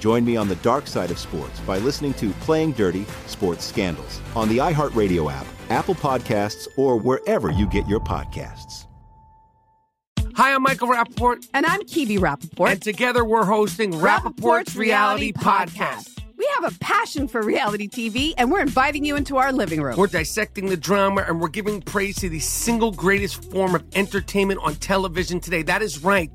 Join me on the dark side of sports by listening to Playing Dirty Sports Scandals on the iHeartRadio app, Apple Podcasts, or wherever you get your podcasts. Hi, I'm Michael Rapaport. And I'm Kebby Rapaport. And together we're hosting Rapaport's, Reality, Podcast. We have a passion for reality TV, and we're inviting you into our living room. We're dissecting the drama and we're giving praise to the single greatest form of entertainment on television today. That is right.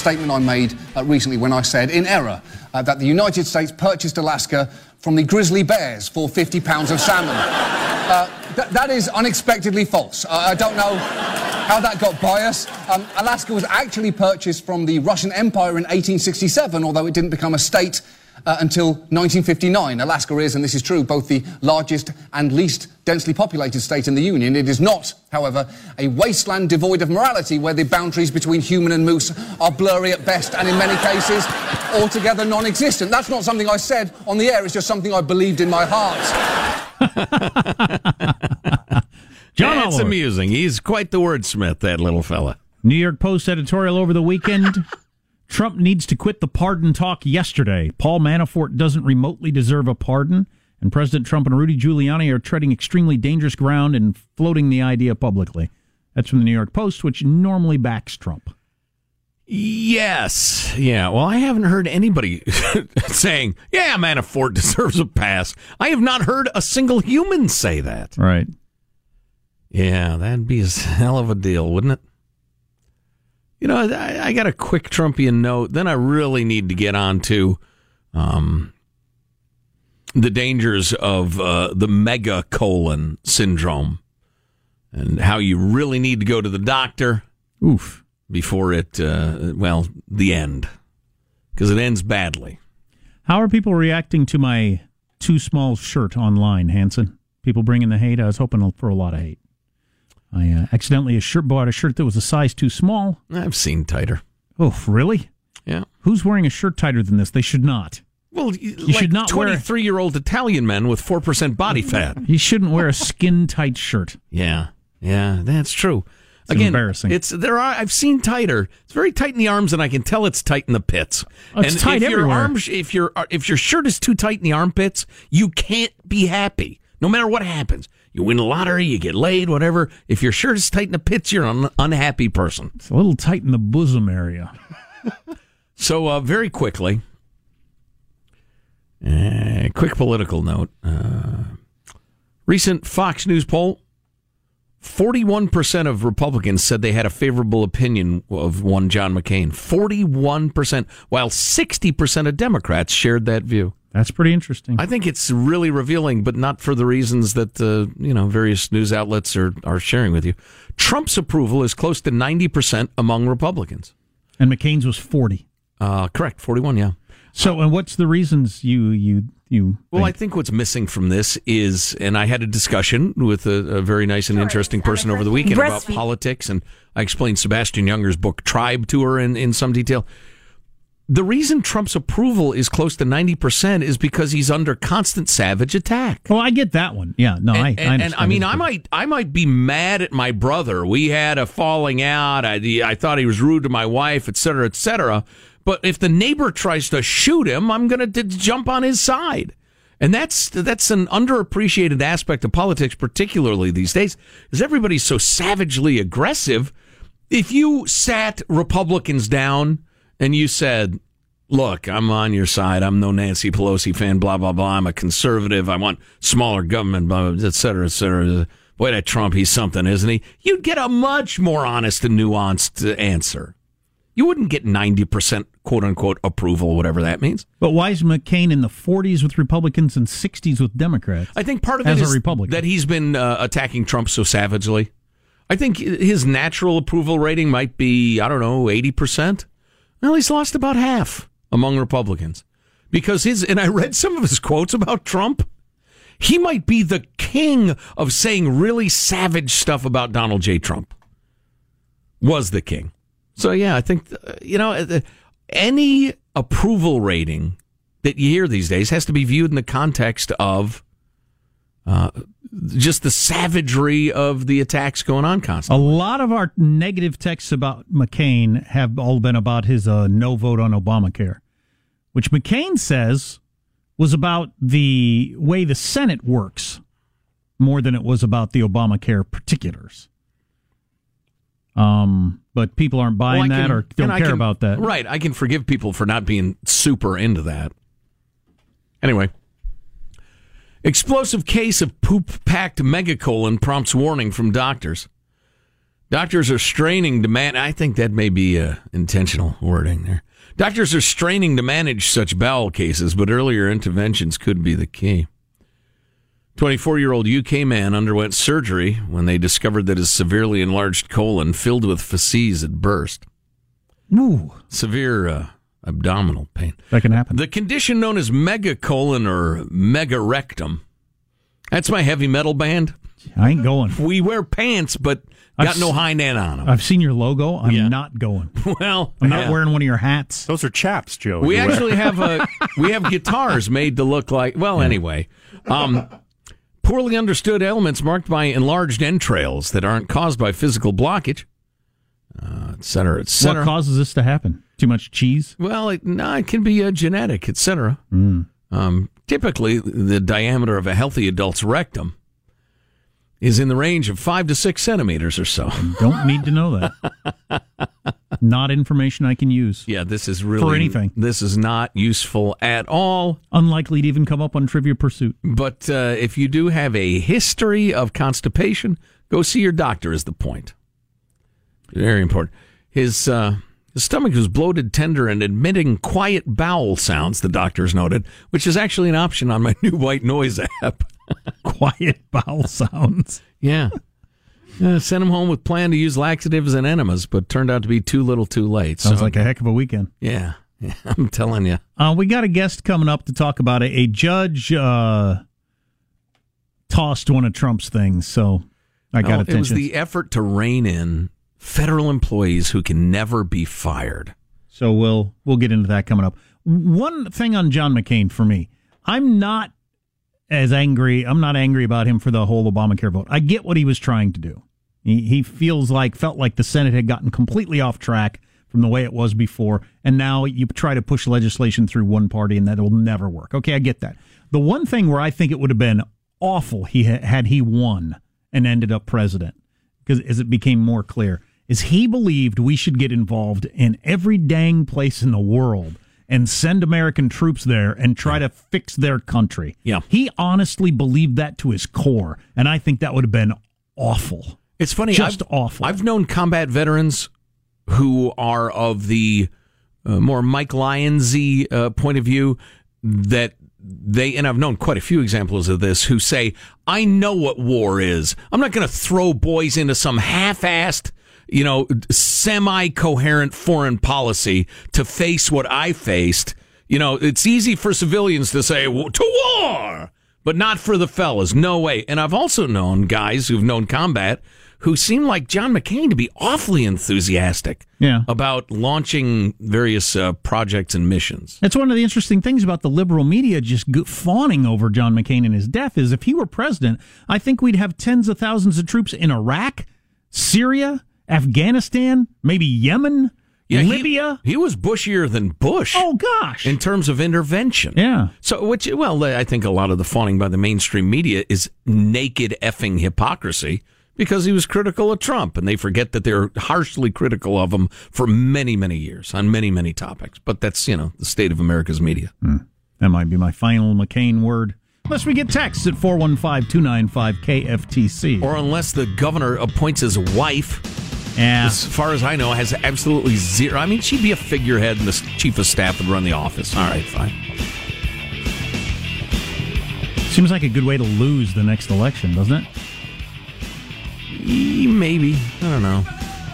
Statement I made uh, recently when I said, in error, uh, that the United States purchased Alaska from the grizzly bears for 50 pounds of salmon. Uh, th- that is unexpectedly false. I don't know how that got us. Um, Alaska was actually purchased from the Russian Empire in 1867, although it didn't become a state uh, until 1959. Alaska is, and this is true, both the largest and least densely populated state in the Union. It is not, however, a wasteland devoid of morality where the boundaries between human and moose are blurry at best and in many cases altogether non existent. That's not something I said on the air, it's just something I believed in my heart. John That's Oliver. amusing. He's quite the wordsmith, that little fella. New York Post editorial over the weekend. Trump needs to quit the pardon talk yesterday. Paul Manafort doesn't remotely deserve a pardon, and President Trump and Rudy Giuliani are treading extremely dangerous ground and floating the idea publicly. That's from the New York Post, which normally backs Trump. Yes. Yeah. Well, I haven't heard anybody saying, yeah, Manafort deserves a pass. I have not heard a single human say that. Right. Yeah, that'd be a hell of a deal, wouldn't it? You know, I, I got a quick Trumpian note. Then I really need to get on to um, the dangers of uh, the mega colon syndrome and how you really need to go to the doctor. Oof. Before it, uh, well, the end. Because it ends badly. How are people reacting to my too small shirt online, Hanson? People bringing the hate? I was hoping for a lot of hate. I uh, accidentally a shirt, bought a shirt that was a size too small. I've seen tighter. Oh, really? Yeah. Who's wearing a shirt tighter than this? They should not. Well, You like should not wear- twenty-three-year-old Italian men with four percent body fat. You shouldn't wear a skin tight shirt. Yeah. Yeah, that's true. It's Again, embarrassing. It's there are I've seen tighter. It's very tight in the arms, and I can tell it's tight in the pits. Oh, it's and tight if your everywhere. arms, if your if your shirt is too tight in the armpits, you can't be happy. No matter what happens, you win the lottery, you get laid, whatever. If your shirt is tight in the pits, you're an unhappy person. It's a little tight in the bosom area. So, uh, very quickly, uh, quick political note. Uh, recent Fox News poll 41% of Republicans said they had a favorable opinion of one John McCain. 41%, while 60% of Democrats shared that view. That's pretty interesting. I think it's really revealing, but not for the reasons that uh, you know various news outlets are, are sharing with you. Trump's approval is close to 90% among Republicans. and McCain's was 40. Uh, correct, 41, yeah. So, and what's the reasons you you you? Well, I think? think what's missing from this is, and I had a discussion with a, a very nice and interesting person over the weekend about Breastfeed. politics, and I explained Sebastian Junger's book Tribe to her in, in some detail. The reason Trump's approval is close to 90% is because he's under constant savage attack. Well, I get that one. Yeah, no, I, and, I and, understand. and I mean, I might, I might be mad at my brother. We had a falling out. I, I thought he was rude to my wife, et cetera, et cetera. But if the neighbor tries to shoot him, I'm going to jump on his side. And that's that's an underappreciated aspect of politics, particularly these days, is everybody's so savagely aggressive. If you sat Republicans down and you said, look, I'm on your side. I'm no Nancy Pelosi fan, blah, blah, blah. I'm a conservative. I want smaller government, blah, blah, et cetera, et cetera. Boy, that Trump, he's something, isn't he? You'd get a much more honest and nuanced uh, answer. You wouldn't get 90% quote unquote approval, whatever that means. But why is McCain in the 40s with Republicans and 60s with Democrats? I think part of As it is Republican. that he's been uh, attacking Trump so savagely. I think his natural approval rating might be, I don't know, 80%. Well, he's lost about half among Republicans. Because his, and I read some of his quotes about Trump. He might be the king of saying really savage stuff about Donald J. Trump. Was the king. So, yeah, I think, uh, you know, uh, any approval rating that you hear these days has to be viewed in the context of uh, just the savagery of the attacks going on constantly. A lot of our negative texts about McCain have all been about his uh, no vote on Obamacare, which McCain says was about the way the Senate works more than it was about the Obamacare particulars. Um, but people aren't buying Well, that can- or don't care can- about that. Right. I can forgive people for not being super into that. Anyway. Explosive case of poop packed megacolon prompts warning from doctors. Doctors are straining to man. I think that may be uh, intentional wording there. Doctors are straining to manage such bowel cases, but earlier interventions could be the key. 24 year old UK man underwent surgery when they discovered that his severely enlarged colon filled with feces had burst. Ooh, Severe uh, abdominal pain. that can happen. The condition known as megacolon or megarectum. That's my heavy metal band. I ain't going. We wear pants, but I've got no high hind on them. I've seen your logo. I'm Yeah. not going. well, I'm not yeah. wearing one of your hats. Those are chaps, Joe. We You wear. actually have a we have guitars made to look like. Well, anyway, um, poorly understood ailments marked by enlarged entrails that aren't caused by physical blockage, uh, et cetera, et cetera. What causes this to happen? Too much cheese? Well, it, no, it can be uh, genetic, etc. Mm. Um, typically, the diameter of a healthy adult's rectum is in the range of five to six centimeters or so. Don't need to know that. not information I can use. Yeah, this is really For anything. This is not useful at all. Unlikely to even come up on Trivia Pursuit. But uh, if you do have a history of constipation, go see your doctor. Is the point? Very important. His uh, his stomach was bloated, tender, and emitting quiet bowel sounds. The doctors noted, which is actually an option on my new white noise app. Quiet bowel sounds. Yeah. Uh, sent him home with plan to use laxatives and enemas, but turned out to be too little, too late. Sounds So, like a heck of a weekend. yeah, yeah, I'm telling you. Uh, we got a guest coming up to talk about it. A judge uh, tossed one of Trump's things, so I got Well, attention. It was the effort to rein in federal employees who can never be fired. So we'll we'll get into that coming up. One thing on John McCain for me, I'm not as angry. I'm not angry about him for the whole Obamacare vote. I get what he was trying to do. He, he feels like felt like the Senate had gotten completely off track from the way it was before, and now you try to push legislation through one party, and that will never work. Okay, I get that. The one thing where I think it would have been awful he had he won and ended up president, because as it became more clear, is he believed we should get involved in every dang place in the world and send American troops there and try to fix their country. Yeah. He honestly believed that to his core, and I think that would have been awful. It's funny, Just I've, awful. I've known combat veterans who are of the uh, more Mike Lyonsy uh, point of view that they and I've known quite a few examples of this who say, "I know what war is. I'm not going to throw boys into some half-assed." You know, semi coherent foreign policy to face what I faced. You know, it's easy for civilians to say, to war, but not for the fellas. No way. And I've also known guys who've known combat who seem like John McCain to be awfully enthusiastic Yeah. about launching various uh, projects and missions. That's one of the interesting things about the liberal media just fawning over John McCain and his death is if he were president, I think we'd have tens of thousands of troops in Iraq, Syria, Afghanistan, maybe Yemen, he- Libya. He, was bushier than Bush. Oh gosh. in terms of intervention. Yeah. So, which, well, I think a lot of the fawning by the mainstream media is naked effing hypocrisy because he was critical of Trump, and they forget that they're harshly critical of him for many, many years on many, many topics. But that's, you know, the state of America's media. Hmm. That might be my final McCain word. Unless we get texts at 415 295 KFTC. Or unless the governor appoints his wife, Yeah. as far as I know, has absolutely zero. I mean, she'd be a figurehead, and the chief of staff would run the office. All right, fine. Seems like a good way to lose the next election, doesn't it? Maybe I don't know.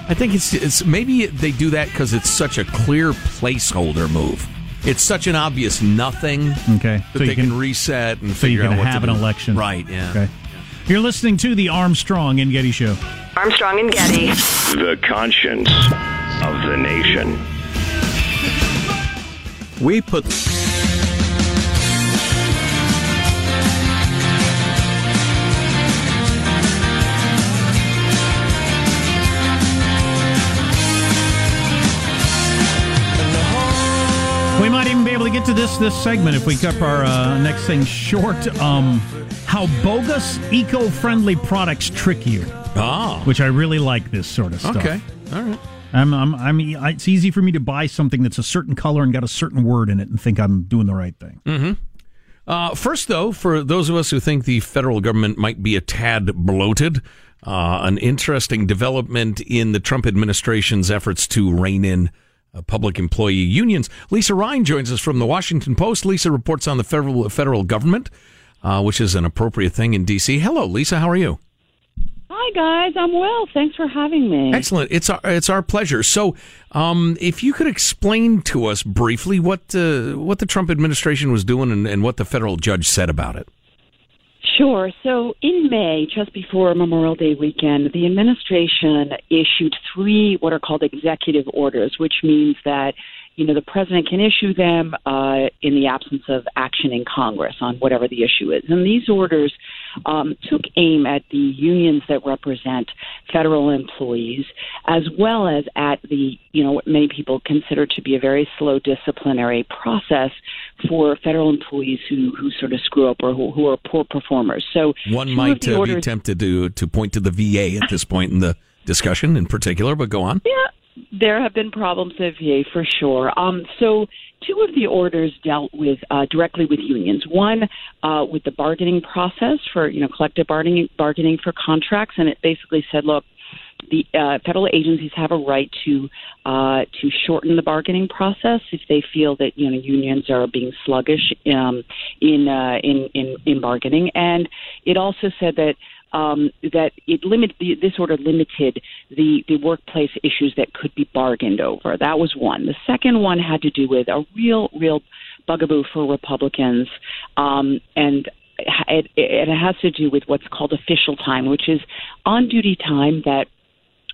I think it's it's maybe they do that because it's such a clear placeholder move. It's such an obvious nothing Okay. that So you they can, can- reset and So you figure can out what have to an do. election. Right? Yeah. Okay. You're listening to the Armstrong and Getty Show. Armstrong and Getty. The conscience of the nation. We put We might even be able to get to this this segment if we keep our uh, next thing short. Um, how bogus eco-friendly products trick you, Oh. which I really like this sort of stuff. Okay. All right. I'm, I'm, I'm, it's easy for me to buy something that's a certain color and got a certain word in it and think I'm doing the right thing. Uh, first, though, for those of us who think the federal government might be a tad bloated, uh, an interesting development in the Trump administration's efforts to rein in uh, public employee unions. Lisa Rein joins us from the Washington Post. Lisa reports on the federal federal government, uh, which is an appropriate thing in D.C. Hello, Lisa. How are you? Hi guys, I'm well. Thanks for having me. Excellent. It's our it's our pleasure. So, um, if you could explain to us briefly what uh, what the Trump administration was doing and, and what the federal judge said about it. Sure. So in May, just before Memorial Day weekend, the administration issued three what are called executive orders, which means that you know the president can issue them uh, in the absence of action in Congress on whatever the issue is. And these orders um, took aim at the unions that represent federal employees, as well as at the you know what many people consider to be a very slow disciplinary process for federal employees who who sort of screw up or who, who are poor performers. So One might uh, be tempted to to point to the VA at this point in the discussion in particular, but go on. Yeah, there have been problems at VA for sure. Um, so two of the orders dealt with uh, directly with unions. One uh, with the bargaining process for you know collective bargaining bargaining for contracts, and it basically said, look. The uh, federal agencies have a right to uh, to shorten the bargaining process if they feel that you know unions are being sluggish um, in, uh, in in in bargaining, and it also said that um, that it limit the, this order limited the, the workplace issues that could be bargained over. That was one. The second one had to do with a real, real bugaboo for Republicans, um, and it, it has to do with what's called official time, which is on duty time that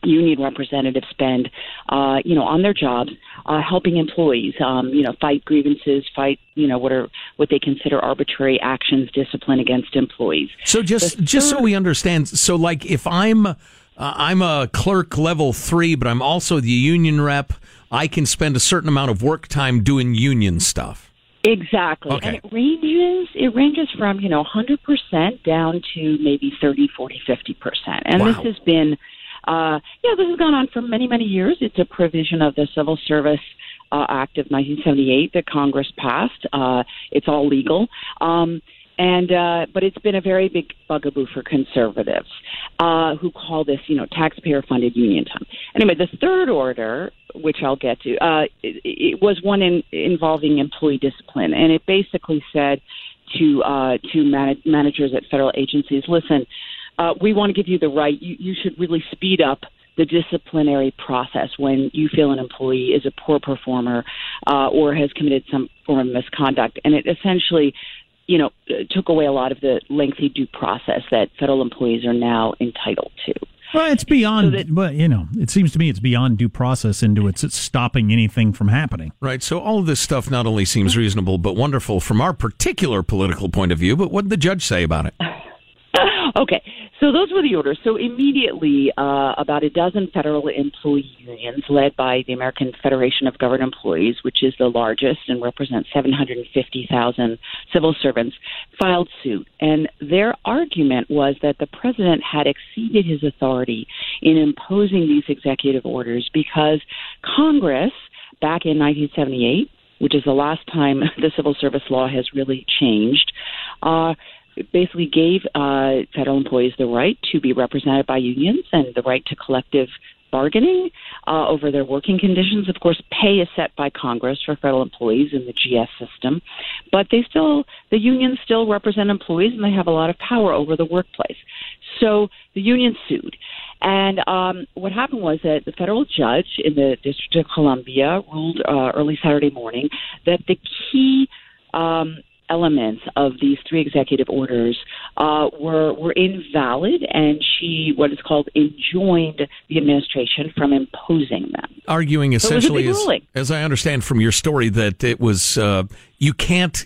union representatives spend, uh, you know, on their jobs, uh, helping employees, um, you know, fight grievances, fight, you know, what are what they consider arbitrary actions, discipline against employees. So just just so we understand, so like if I'm uh, I'm a clerk level three, but I'm also the union rep. I can spend a certain amount of work time doing union stuff. Exactly. Okay. And it ranges it ranges from, you know, 100% down to maybe 30, 40, 50%. And this has been uh yeah, this has gone on for many, many years. It's a provision of the Civil Service uh, Act of 1978 that Congress passed. Uh it's all legal. Um and uh, but it's been a very big bugaboo for conservatives, uh, who call this, you know, taxpayer-funded union time. Anyway, the third order, which I'll get to, uh, it, it was one in, involving employee discipline, and it basically said to uh, to man- managers at federal agencies, listen, uh, we want to give you the right. You, you should really speed up the disciplinary process when you feel an employee is a poor performer uh, or has committed some form of misconduct, and it essentially you know, took away a lot of the lengthy due process that federal employees are now entitled to. Well, it's beyond, but you know, it seems to me it's beyond due process into it's, it's stopping anything from happening. Right. So all of this stuff not only seems reasonable, but wonderful from our particular political point of view. But what did the judge say about it? Okay, so those were the orders. So immediately, uh, about a dozen federal employee unions, led by the American Federation of Government Employees, which is the largest and represents 750,000 civil servants, filed suit. And their argument was that the president had exceeded his authority in imposing these executive orders because Congress, back in 1978, which is the last time the civil service law has really changed, uh, basically gave uh, federal employees the right to be represented by unions and the right to collective bargaining uh, over their working conditions. Of course, pay is set by Congress for federal employees in the GS system, but they still, the unions still represent employees and they have a lot of power over the workplace. So the union sued. And um, what happened was that the federal judge in the District of Columbia ruled uh, early Saturday morning that the key um, elements of these three executive orders uh, were were invalid, and she what is called enjoined the administration from imposing them. Arguing So it was a essentially, big as, as I understand from your story, that it was uh, you can't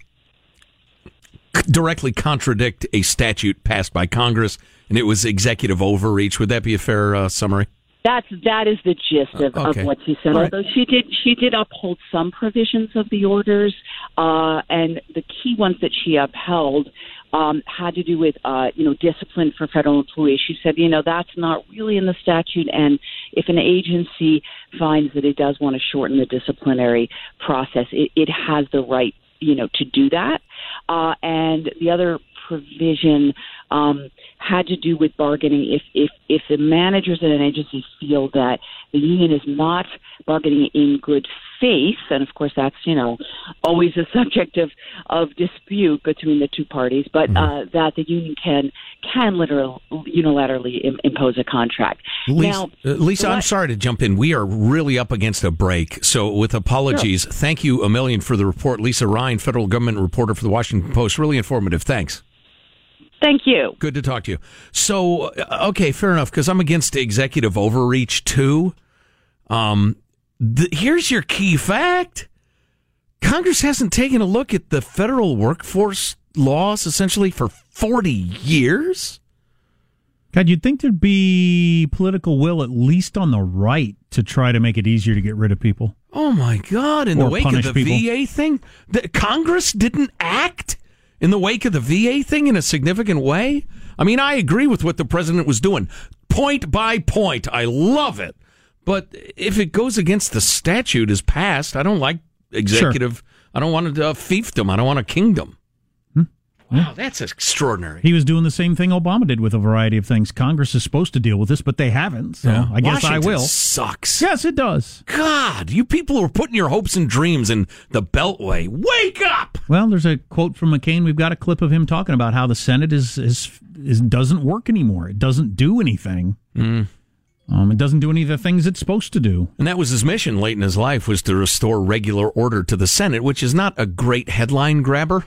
directly contradict a statute passed by Congress, and it was executive overreach. Would that be a fair uh, summary? That's that is the gist of, Uh, okay. of what she said. All right. Although she did she did uphold some provisions of the orders, uh, and the key ones that she upheld um, had to do with uh, you know discipline for federal employees. She said you know that's not really in the statute, and if an agency finds that it does want to shorten the disciplinary process, it, it has the right you know to do that. Uh, and the other provision um, had to do with bargaining. If if if the managers at an agency feel that the union is not bargaining in good faith, and of course that's you know always a subject of of dispute between the two parties, but uh, that the union can can literally unilaterally Im- impose a contract. Lisa, now, uh, Lisa I'm sorry to jump in. We are really up against a break. So, with apologies, thank you a million for the report. Lisa Rein, federal government reporter for the Washington Post. Really informative. Thanks. Thank you. Good to talk to you. So, uh, okay, fair enough, because I'm against executive overreach too. Um, th- here's your key fact Congress hasn't taken a look at the federal workforce laws essentially for 40 years. God, you'd think there'd be political will, at least on the right, to try to make it easier to get rid of people. Oh my God! In the wake of the people. VA thing, the Congress didn't act in the wake of the VA thing in a significant way. I mean, I agree with what the president was doing, point by point. I love it, but if it goes against the statute as passed, I don't like executive. I don't want a uh, fiefdom. I don't want a kingdom. Wow, that's extraordinary. He was doing the same thing Obama did with a variety of things. Congress is supposed to deal with this, but they haven't. So Yeah. I guess Washington I will. Sucks. Yes, it does. God, you people are putting your hopes and dreams in the Beltway. Wake up! Well, there's a quote from McCain. We've got a clip of him talking about how the Senate is is, is doesn't work anymore. It doesn't do anything. Mm. Um, it doesn't do any of the things it's supposed to do. And that was his mission late in his life was to restore regular order to the Senate, which is not a great headline grabber.